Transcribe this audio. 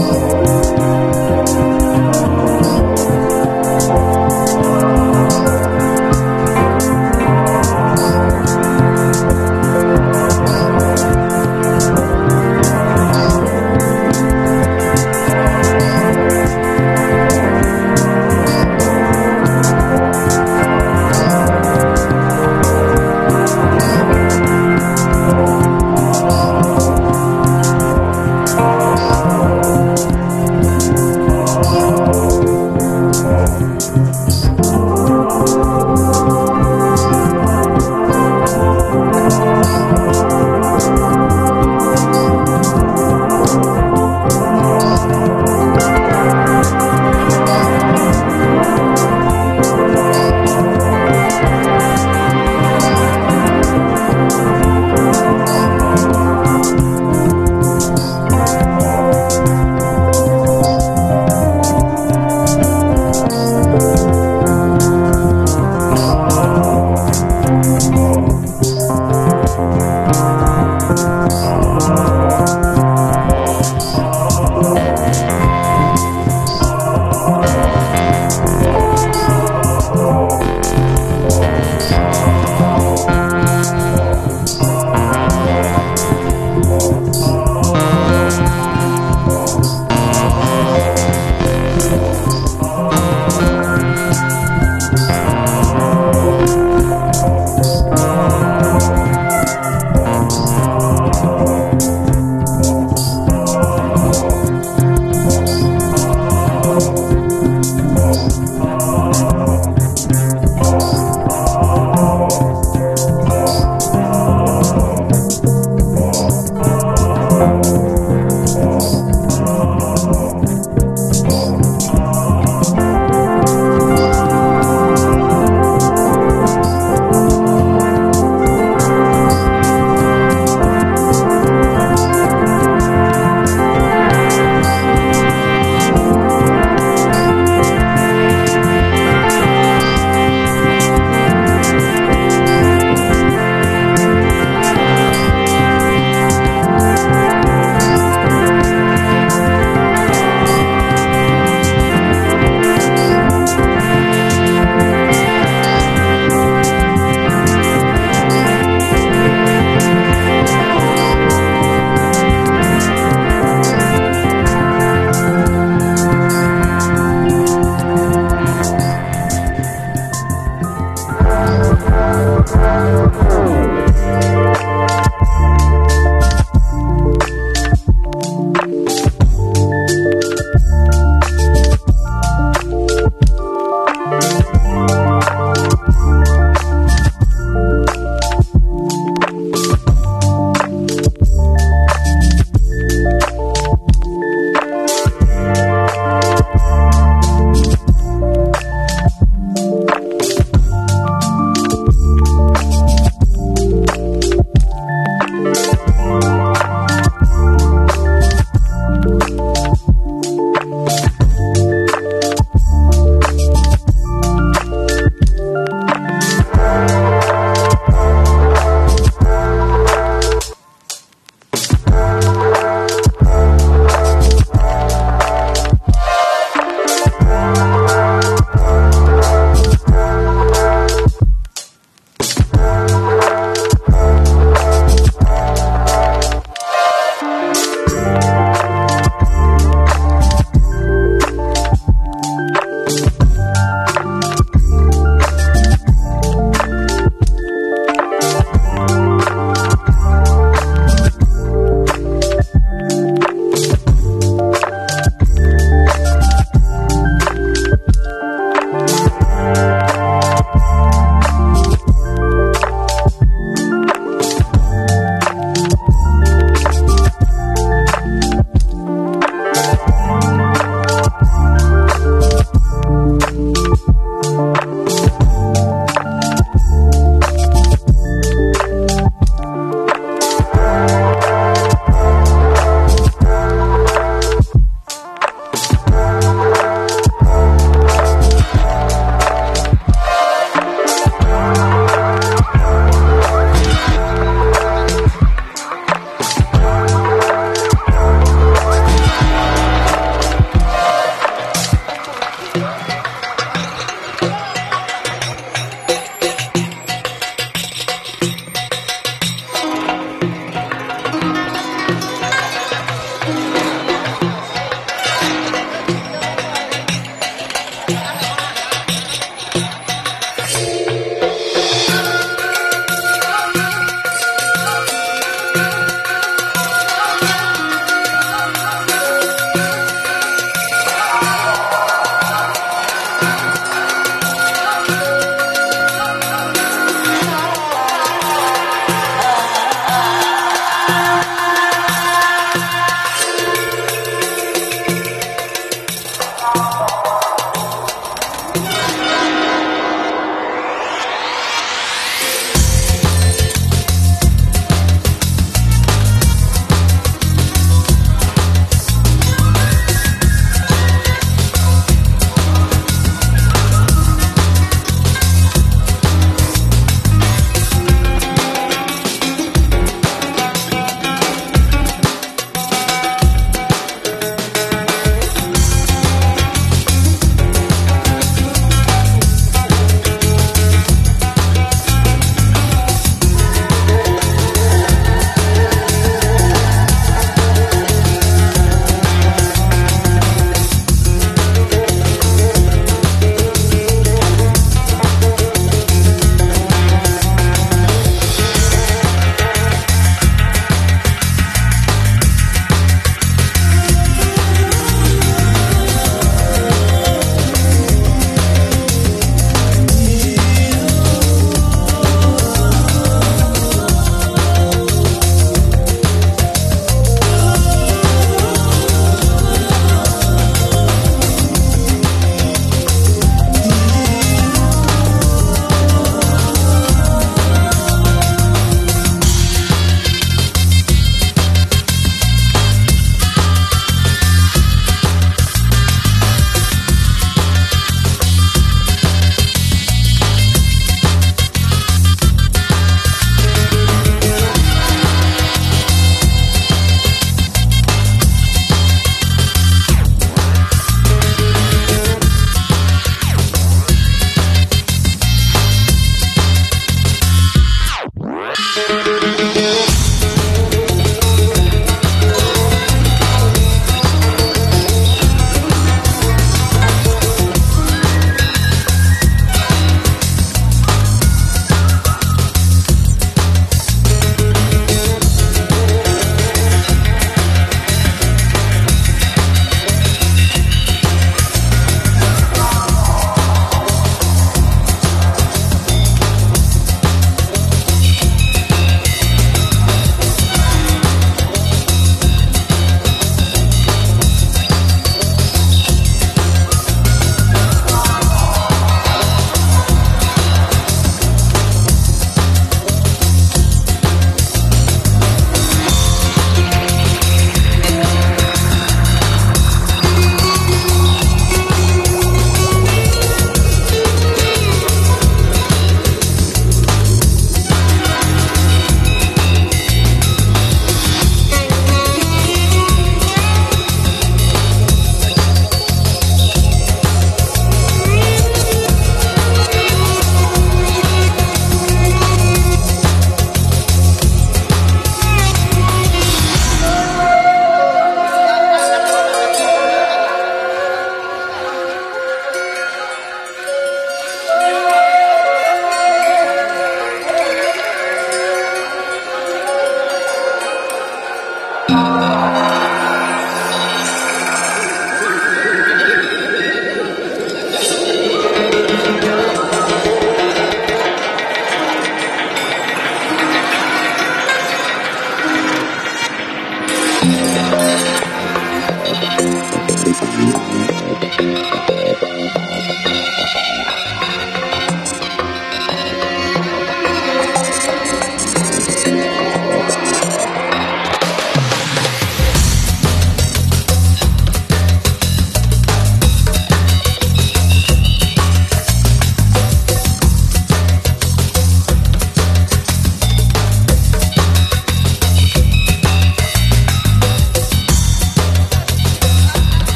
Oh, oh,